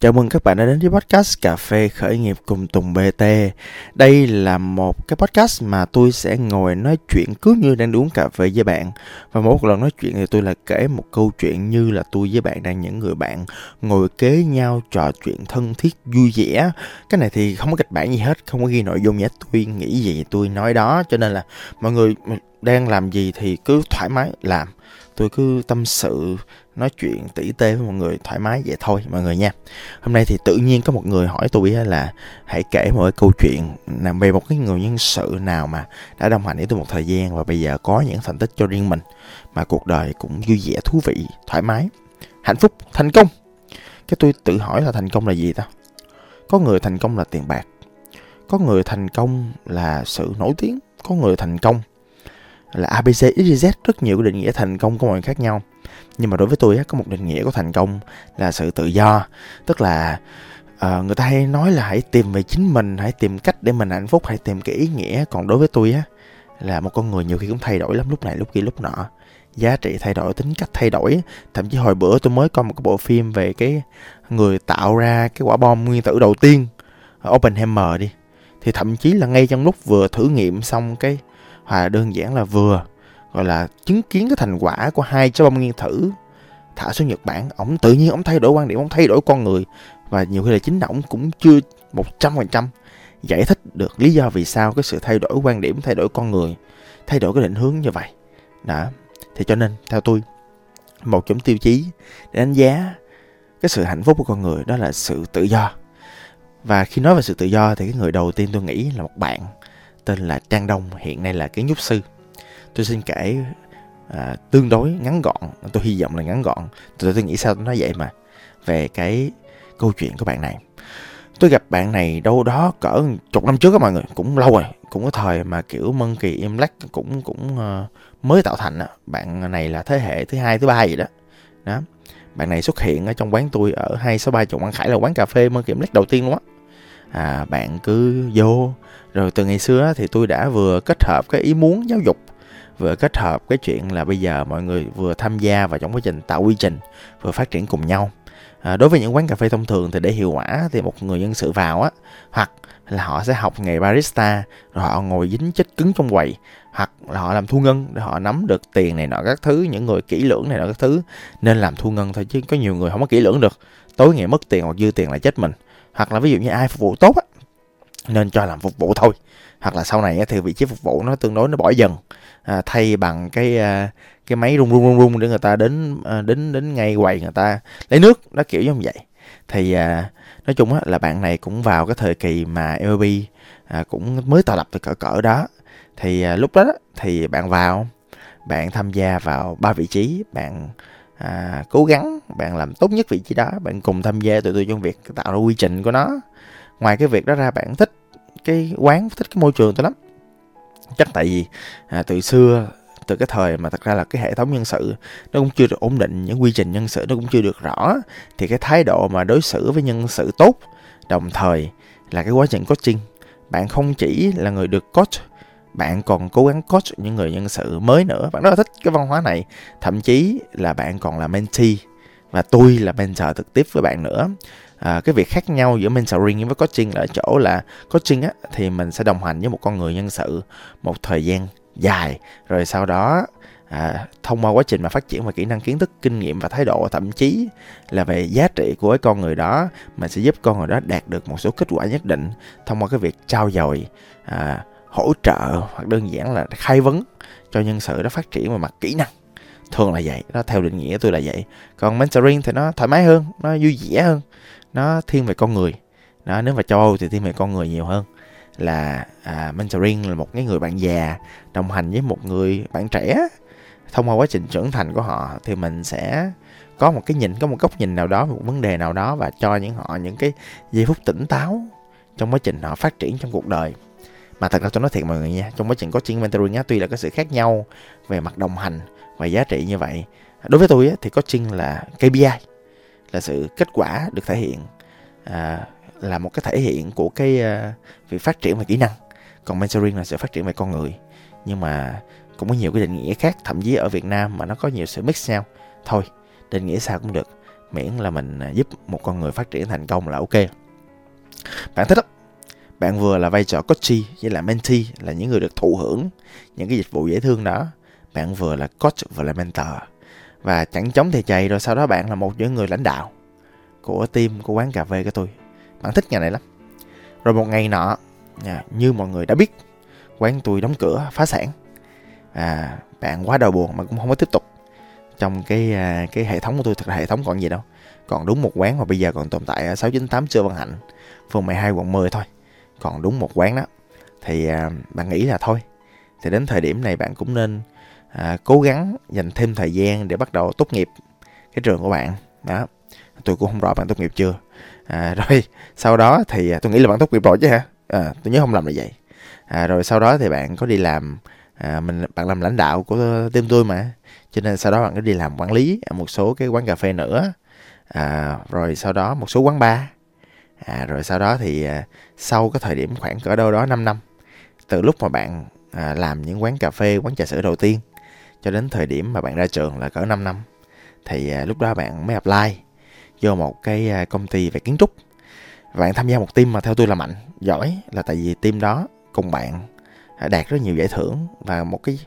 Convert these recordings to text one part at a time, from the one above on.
Chào mừng các bạn đã đến với podcast Cà phê khởi nghiệp cùng Tùng BT. Đây là một cái podcast mà tôi sẽ ngồi nói chuyện cứ như đang uống cà phê với bạn. Và mỗi một lần nói chuyện thì tôi là kể một câu chuyện như là tôi với bạn đang những người bạn ngồi kế nhau trò chuyện thân thiết vui vẻ. Cái này thì không có kịch bản gì hết, không có ghi nội dung gì hết. Tôi nghĩ gì tôi nói đó. Cho nên là mọi người đang làm gì thì cứ thoải mái làm. Tôi cứ tâm sự, nói chuyện tỉ tê với mọi người thoải mái vậy thôi, mọi người nha. Hôm nay thì tự nhiên có một người hỏi tôi là, hãy kể một cái câu chuyện nằm về một cái người nhân sự nào mà đã đồng hành với tôi một thời gian và bây giờ có những thành tích cho riêng mình, mà cuộc đời cũng vui vẻ, thú vị, thoải mái, hạnh phúc, thành công. Cái tôi tự hỏi là thành công là gì ta? Có người thành công là tiền bạc, có người thành công là sự nổi tiếng, có người thành công là ABC, XYZ rất nhiều cái định nghĩa thành công của mọi người khác nhau. Nhưng mà đối với tôi có một định nghĩa của thành công là sự tự do. Tức là uh, người ta hay nói là hãy tìm về chính mình hãy tìm cách để mình hạnh phúc hãy tìm cái ý nghĩa. Còn đối với tôi á là một con người nhiều khi cũng thay đổi lắm lúc này lúc kia lúc nọ. Giá trị thay đổi tính cách thay đổi thậm chí hồi bữa tôi mới coi một cái bộ phim về cái người tạo ra cái quả bom nguyên tử đầu tiên Oppenheimer đi. Thì thậm chí là ngay trong lúc vừa thử nghiệm xong cái hoặc đơn giản là vừa, gọi là chứng kiến cái thành quả của hai trái bom nguyên thử. Thả xuống Nhật Bản, ổng tự nhiên ổng thay đổi quan điểm, ổng thay đổi con người. Và nhiều khi là chính ổng cũng chưa một trăm phần trăm giải thích được lý do vì sao cái sự thay đổi quan điểm, thay đổi con người, thay đổi cái định hướng như vậy. Đó, thì cho nên theo tôi, một chấm tiêu chí để đánh giá cái sự hạnh phúc của con người đó là sự tự do. Và khi nói về sự tự do thì cái người đầu tiên tôi nghĩ là một bạn tên là Trang Đông hiện nay là kiến trúc sư. Tôi xin kể à, tương đối ngắn gọn tôi hy vọng là ngắn gọn. Tôi, tôi nghĩ sao tôi nói vậy mà về cái câu chuyện của bạn này. Tôi gặp bạn này đâu đó cỡ chục năm trước các mọi người cũng lâu rồi cũng có thời mà kiểu Monkey em lắc cũng cũng uh, mới tạo thành á. Bạn này là thế hệ thứ hai thứ ba gì đó. Đó. Bạn này xuất hiện ở trong quán tôi ở hai số ba chục An Khải là quán cà phê Monkey em lắc đầu tiên luôn á. À, bạn cứ vô rồi từ ngày xưa thì tôi đã vừa kết hợp cái ý muốn giáo dục vừa kết hợp cái chuyện là bây giờ mọi người vừa tham gia vào trong quá trình tạo quy trình vừa phát triển cùng nhau. À, đối với những quán cà phê thông thường thì để hiệu quả thì một người nhân sự vào á hoặc là họ sẽ học nghề barista rồi họ ngồi dính chết cứng trong quầy hoặc là họ làm thu ngân để họ nắm được tiền này nọ các thứ những người kỹ lưỡng này nọ các thứ nên làm thu ngân thôi chứ có nhiều người không có kỹ lưỡng được. Tối ngày mất tiền hoặc dư tiền là chết mình. Hoặc là ví dụ như ai phục vụ tốt á nên cho làm phục vụ thôi. Hoặc là sau này thì vị trí phục vụ nó tương đối nó bỏ dần à, thay bằng cái à, cái máy rung rung rung rung để người ta đến à, đến đến ngay quầy người ta lấy nước nó kiểu giống vậy. Thì à, nói chung á, là bạn này cũng vào cái thời kỳ mà MLB à, cũng mới tạo lập từ cỡ cỡ đó. Thì à, lúc đó thì bạn vào bạn tham gia vào ba vị trí bạn à, cố gắng bạn làm tốt nhất vị trí đó bạn cùng tham gia tụi tôi trong việc tạo ra quy trình của nó. Ngoài cái việc đó ra bạn thích cái quán thích cái môi trường tôi lắm. Chắc tại vì à, từ xưa từ cái thời mà thật ra là cái hệ thống nhân sự nó cũng chưa được ổn định những quy trình nhân sự nó cũng chưa được rõ thì cái thái độ mà đối xử với nhân sự tốt đồng thời là cái quá trình coaching. Bạn không chỉ là người được coach bạn còn cố gắng coach những người nhân sự mới nữa. Bạn rất là thích cái văn hóa này. Thậm chí là bạn còn là mentee và tôi là mentor trực tiếp với bạn nữa à, cái việc khác nhau giữa mentoring với coaching là ở chỗ là coaching á thì mình sẽ đồng hành với một con người nhân sự một thời gian dài. Rồi sau đó à, thông qua quá trình mà phát triển và kỹ năng kiến thức kinh nghiệm và thái độ thậm chí là về giá trị của cái con người đó mình sẽ giúp con người đó đạt được một số kết quả nhất định thông qua cái việc trao dồi à, hỗ trợ hoặc đơn giản là khai vấn cho nhân sự đó phát triển về mặt kỹ năng. Thường là vậy nó theo định nghĩa tôi là vậy. Còn mentoring thì nó thoải mái hơn nó vui vẻ hơn nó thiên về con người. Đó nếu mà châu âu thì thiên về con người nhiều hơn. Là à, mentoring là một cái người bạn già đồng hành với một người bạn trẻ. Thông qua quá trình trưởng thành của họ thì mình sẽ có một cái nhìn có một góc nhìn nào đó một vấn đề nào đó và cho những họ những cái giây phút tỉnh táo trong quá trình họ phát triển trong cuộc đời. Mà thật ra tôi nói thiệt mọi người nha trong quá trình có coaching mentoring á tuy là có sự khác nhau về mặt đồng hành và giá trị như vậy. Đối với tôi á, thì coaching là KPI là sự kết quả được thể hiện à, là một cái thể hiện của cái uh, việc phát triển về kỹ năng. Còn mentoring là sự phát triển về con người. Nhưng mà cũng có nhiều cái định nghĩa khác thậm chí ở Việt Nam mà nó có nhiều sự mix nhau. Thôi định nghĩa sao cũng được miễn là mình à, giúp một con người phát triển thành công là ok. Bạn thích lắm. Bạn vừa là vai trò coachee với là mentee là những người được thụ hưởng những cái dịch vụ dễ thương đó. Bạn vừa là coach vừa là mentor và chẳng chống thì chạy rồi sau đó bạn là một những người lãnh đạo của team của quán cà phê của tôi. Bạn thích nhà này lắm. Rồi một ngày nọ à, như mọi người đã biết quán tôi đóng cửa phá sản. À, bạn quá đau buồn mà cũng không có tiếp tục. Trong cái à, cái hệ thống của tôi thật là hệ thống còn gì đâu. Còn đúng một quán mà bây giờ còn tồn tại ở 698 Trương Văn Hạnh phường 12 quận 10 thôi. Còn đúng một quán đó thì à, bạn nghĩ là thôi. Thì đến thời điểm này bạn cũng nên à, cố gắng dành thêm thời gian để bắt đầu tốt nghiệp cái trường của bạn. Đó tôi cũng không rõ bạn tốt nghiệp chưa. À, rồi sau đó thì à, tôi nghĩ là bạn tốt nghiệp rồi chứ hả? À, tôi nhớ không làm là vậy. À, rồi sau đó thì bạn có đi làm à, mình bạn làm lãnh đạo của team tôi mà. Cho nên sau đó bạn có đi làm quản lý ở một số cái quán cà phê nữa. À, rồi sau đó một số quán bar. À, rồi sau đó thì à, sau cái thời điểm khoảng cỡ đâu đó 5 năm từ lúc mà bạn à, làm những quán cà phê quán trà sữa đầu tiên cho đến thời điểm mà bạn ra trường là cỡ 5 năm. Thì à, lúc đó bạn mới apply vô một cái à, công ty về kiến trúc. Bạn tham gia một team mà theo tôi là mạnh giỏi là tại vì team đó cùng bạn đạt rất nhiều giải thưởng và một cái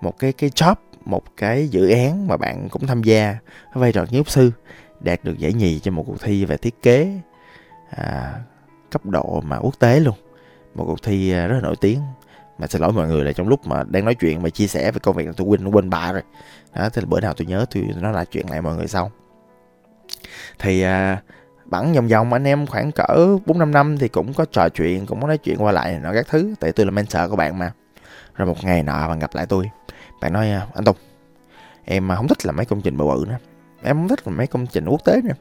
một cái cái job một cái dự án mà bạn cũng tham gia vai trò kiến sư đạt được giải nhì cho một cuộc thi về thiết kế à, cấp độ mà quốc tế luôn. Một cuộc thi à, rất là nổi tiếng mà xin lỗi mọi người là trong lúc mà đang nói chuyện mà chia sẻ về công việc tôi quên quên bà rồi. Đó thì bữa nào tôi nhớ tôi nói lại chuyện lại mọi người sau. Thì à, bẵng vòng vòng anh em khoảng cỡ bốn năm năm thì cũng có trò chuyện cũng có nói chuyện qua lại nó các thứ tại tôi là mentor của bạn mà. Rồi một ngày nọ bạn gặp lại tôi. Bạn nói à, anh Tùng em à, không thích là mấy công trình bự bự nữa. Em không thích là mấy công trình quốc tế nữa.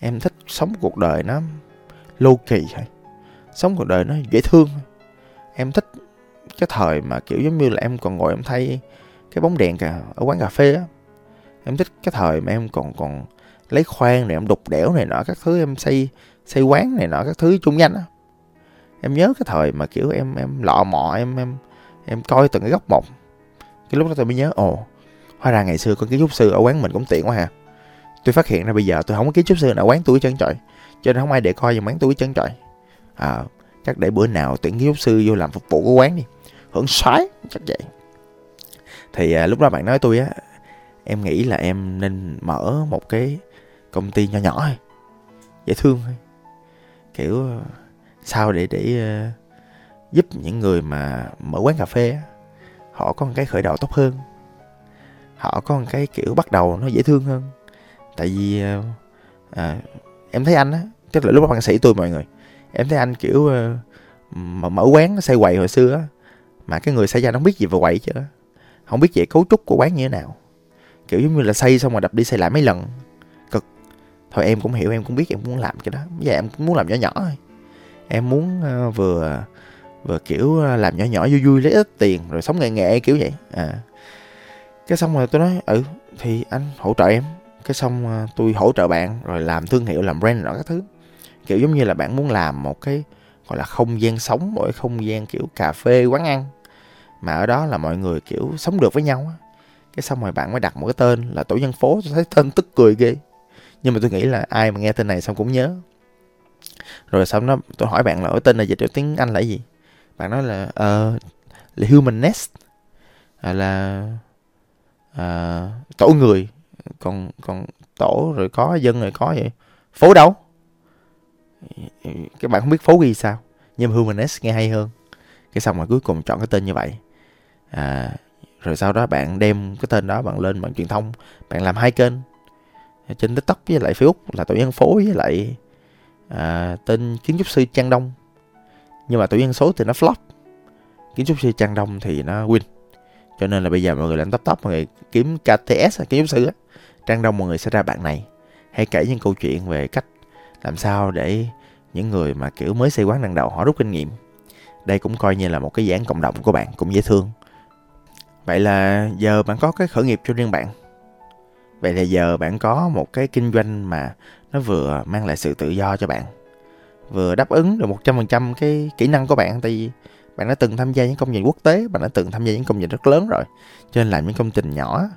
Em thích sống cuộc đời nó lô kỳ thôi. Sống cuộc đời nó dễ thương em thích cái thời mà kiểu giống như là em còn ngồi em thay cái bóng đèn cả ở quán cà phê á. Em thích cái thời mà em còn còn lấy khoan này em đục đẽo này nọ các thứ em xây xây quán này nọ các thứ chung nhanh á. Em nhớ cái thời mà kiểu em em lọ mọ em em em coi từng cái góc một. Cái lúc đó tôi mới nhớ ồ hóa ra ngày xưa có kiến trúc sư ở quán mình cũng tiện quá hà tôi phát hiện ra bây giờ tôi không có kiến trúc sư nào quán tôi chân trời cho nên không ai để coi vào quán tôi chân trời à, chắc để bữa nào tuyển kiến trúc sư vô làm phục vụ của quán đi hưởng xoái chắc vậy. Thì à, lúc đó bạn nói tôi á em nghĩ là em nên mở một cái công ty nhỏ nhỏ thôi dễ thương thôi. Kiểu ờ, sao để để uh, giúp những người mà mở quán cà phê họ có một cái khởi đầu tốt hơn. Họ có một cái kiểu bắt đầu nó dễ thương hơn. Tại vì ờ, à, em thấy anh á tức là lúc đó bác sĩ tôi mọi người em thấy anh kiểu mà mở quán xây quầy hồi xưa á mà cái người xây ra nó không biết gì về quậy chứ. Không biết về cấu trúc của quán như thế nào. Kiểu giống như là xây xong rồi đập đi xây lại mấy lần. Cực. Thôi em cũng hiểu em cũng biết em cũng muốn làm cái đó. Bây giờ em cũng muốn làm nhỏ nhỏ thôi. Em muốn uh, vừa vừa kiểu ờ, làm nhỏ nhỏ vui vui lấy ít tiền rồi sống nghệ nghệ kiểu vậy. À. Cái xong rồi tôi nói ừ thì anh hỗ trợ em. Cái xong uh, tôi hỗ trợ bạn rồi làm thương hiệu làm brand đó các thứ. Kiểu giống như là bạn muốn làm một cái gọi là không gian sống một cái không gian kiểu cà phê quán ăn mà ở đó là mọi người kiểu sống được với nhau á. Cái xong rồi bạn mới đặt một cái tên là tổ dân phố tôi thấy tên tức cười ghê. Nhưng mà tôi nghĩ là ai mà nghe tên này xong cũng nhớ. Rồi xong nó tôi hỏi bạn là ở tên này dịch ra tiếng anh là gì? Bạn nói là uh, là human nest à, là uh, tổ người. Còn còn tổ rồi có dân rồi có vậy. Phố đâu? Các bạn không biết phố ghi sao nhưng mà humanist nghe hay hơn. Cái xong mà cuối cùng chọn cái tên như vậy à, rồi sau đó bạn đem cái tên đó bạn lên bằng truyền thông bạn làm hai kênh à, trên tiktok với lại facebook là tổ dân phố với lại à, tên kiến trúc sư trang đông. Nhưng mà tổ dân số thì nó flop. Kiến trúc sư trang đông thì nó win. Cho nên là bây giờ mọi người lên top top mọi người kiếm KTS kiến trúc sư á trang đông mọi người sẽ ra bạn này. Hay kể những câu chuyện về cách làm sao để những người mà kiểu mới xây quán lần đầu họ rút kinh nghiệm. Đây cũng coi như là một cái dáng cộng đồng của bạn cũng dễ thương vậy là giờ bạn có cái khởi nghiệp cho riêng bạn. Vậy là giờ bạn có một cái kinh doanh mà nó vừa mang lại sự tự do cho bạn vừa đáp ứng được một trăm phần trăm cái kỹ năng của bạn. Tại vì bạn đã từng tham gia những công trình quốc tế bạn đã từng tham gia những công trình rất lớn rồi cho nên làm những công trình nhỏ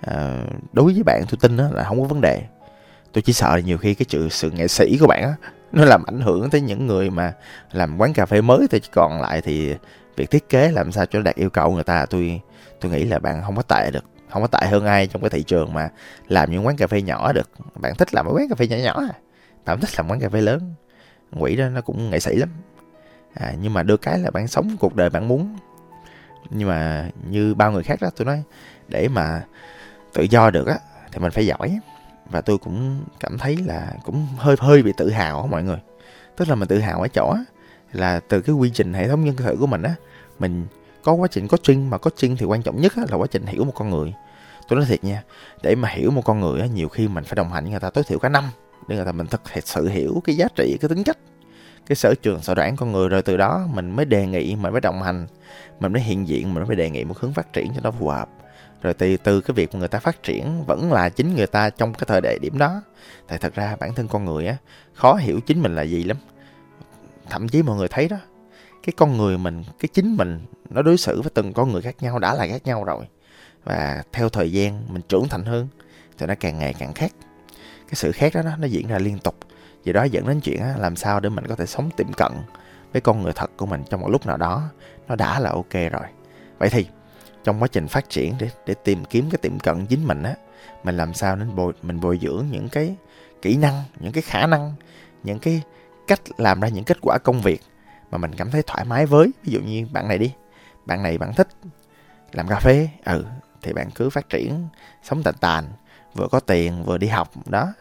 à, đối với bạn tôi tin là không có vấn đề. Tôi chỉ sợ là nhiều khi cái sự sự nghệ sĩ của bạn á nó làm ảnh hưởng tới những người mà làm quán cà phê mới. Thì còn lại thì việc thiết kế làm sao cho đạt yêu cầu người ta tôi tôi nghĩ là bạn không có tệ được không có tệ hơn ai trong cái thị trường mà làm những quán cà phê nhỏ được. Bạn thích làm cái quán cà phê nhỏ nhỏ à? Bạn thích làm quán cà phê lớn. Quỷ đó nó cũng nghệ sĩ lắm. À, nhưng mà đưa cái là bạn sống cuộc đời bạn muốn. Nhưng mà như bao người khác đó tôi nói để mà tự do được á thì mình phải giỏi. Và tôi cũng cảm thấy là cũng hơi hơi bị tự hào á mọi người. Tức là mình tự hào ở chỗ là từ cái quy trình hệ thống nhân sự của mình á mình có quá trình coaching mà coaching thì quan trọng nhất là quá trình hiểu một con người. Tôi nói thiệt nha, để mà hiểu một con người nhiều khi mình phải đồng hành với người ta tối thiểu cả năm để người ta mình thật sự hiểu cái giá trị, cái tính cách, cái sở trường, sở đoản con người. Rồi từ đó mình mới đề nghị, mình mới đồng hành, mình mới hiện diện, mình mới đề nghị một hướng phát triển cho nó phù hợp. Rồi từ từ cái việc mà người ta phát triển vẫn là chính người ta trong cái thời đại điểm đó. Tại thật ra bản thân con người á, khó hiểu chính mình là gì lắm. Thậm chí mọi người thấy đó cái con người mình cái chính mình nó đối xử với từng con người khác nhau đã là khác nhau rồi. Và theo thời gian mình trưởng thành hơn thì nó càng ngày càng khác. Cái sự khác đó nó, nó diễn ra liên tục. Vì đó dẫn đến chuyện á, làm sao để mình có thể sống tiệm cận với con người thật của mình trong một lúc nào đó nó đã là ok rồi. Vậy thì trong quá trình phát triển để để tìm kiếm cái tiệm cận chính mình á mình làm sao nên bồi mình bồi dưỡng những cái kỹ năng những cái khả năng những cái cách làm ra những kết quả công việc mà mình cảm thấy thoải mái với. Ví dụ như bạn này đi, bạn này bạn thích làm cà phê ừ thì bạn cứ phát triển, sống tàn tàn, vừa có tiền vừa đi học, đó,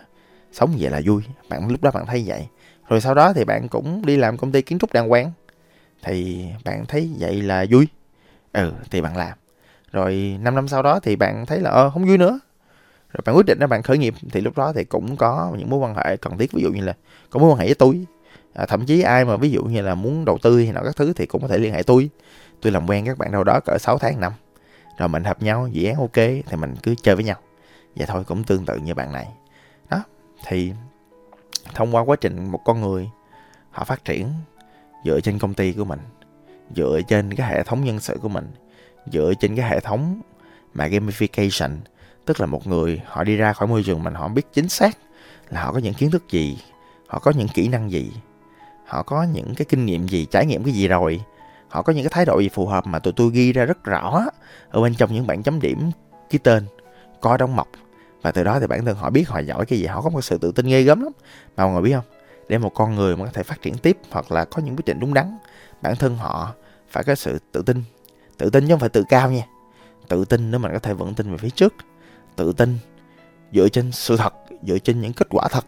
sống vậy là vui. Bạn, lúc đó bạn thấy vậy. Rồi sau đó thì bạn cũng đi làm công ty kiến trúc đàng hoàng, thì bạn thấy vậy là vui. Ừ thì bạn làm. Rồi 5 năm sau đó thì bạn thấy là ờ không vui nữa. Rồi bạn quyết định là bạn khởi nghiệp, thì lúc đó thì cũng có những mối quan hệ cần thiết. Ví dụ như là có mối quan hệ với tôi à, thậm chí ai mà ví dụ như là muốn đầu tư hay nào các thứ thì cũng có thể liên hệ tôi. Tôi làm quen các bạn đâu đó cỡ 6 tháng năm. Rồi mình hợp nhau dự án ok thì mình cứ chơi với nhau. Vậy thôi cũng tương tự như bạn này. Đó thì thông qua quá trình một con người họ phát triển dựa trên công ty của mình dựa trên cái hệ thống nhân sự của mình dựa trên cái hệ thống mà gamification tức là một người họ đi ra khỏi môi trường mình họ biết chính xác là họ có những kiến thức gì họ có những kỹ năng gì? Họ có những cái kinh nghiệm gì? Trải nghiệm cái gì rồi? Họ có những cái thái độ gì phù hợp mà tụi tôi ghi ra rất rõ ở bên trong những bảng chấm điểm ký tên, có đóng mọc? Và từ đó thì bản thân họ biết họ giỏi cái gì. Họ có một sự tự tin ghê gớm lắm. Mà mọi người biết không? Để một con người mà có thể phát triển tiếp hoặc là có những quyết định đúng đắn, bản thân họ phải có sự tự tin. Tự tin chứ không phải tự cao nha. Tự tin nếu mình có thể vững tin về phía trước. Tự tin dựa trên sự thật, dựa trên những kết quả thật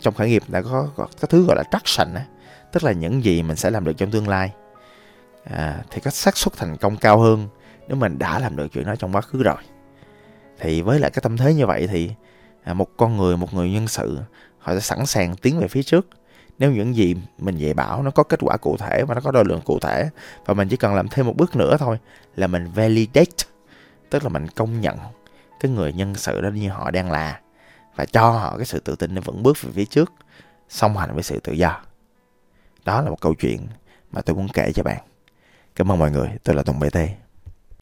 trong khởi nghiệp đã có, có cái thứ gọi là traction á tức là những gì mình sẽ làm được trong tương lai. À, thì có xác suất thành công cao hơn nếu mình đã làm được chuyện đó trong quá khứ rồi. Thì với lại cái tâm thế như vậy thì à, một con người một người nhân sự họ sẽ sẵn sàng tiến về phía trước. Nếu những gì mình dạy bảo nó có kết quả cụ thể và nó có đo lượng cụ thể và mình chỉ cần làm thêm một bước nữa thôi là mình validate tức là mình công nhận cái người nhân sự đó như họ đang là và cho họ cái sự tự tin để vẫn bước về phía trước, song hành với sự tự do. Đó là một câu chuyện mà tôi muốn kể cho bạn. Cảm ơn mọi người. Tôi là tùng bt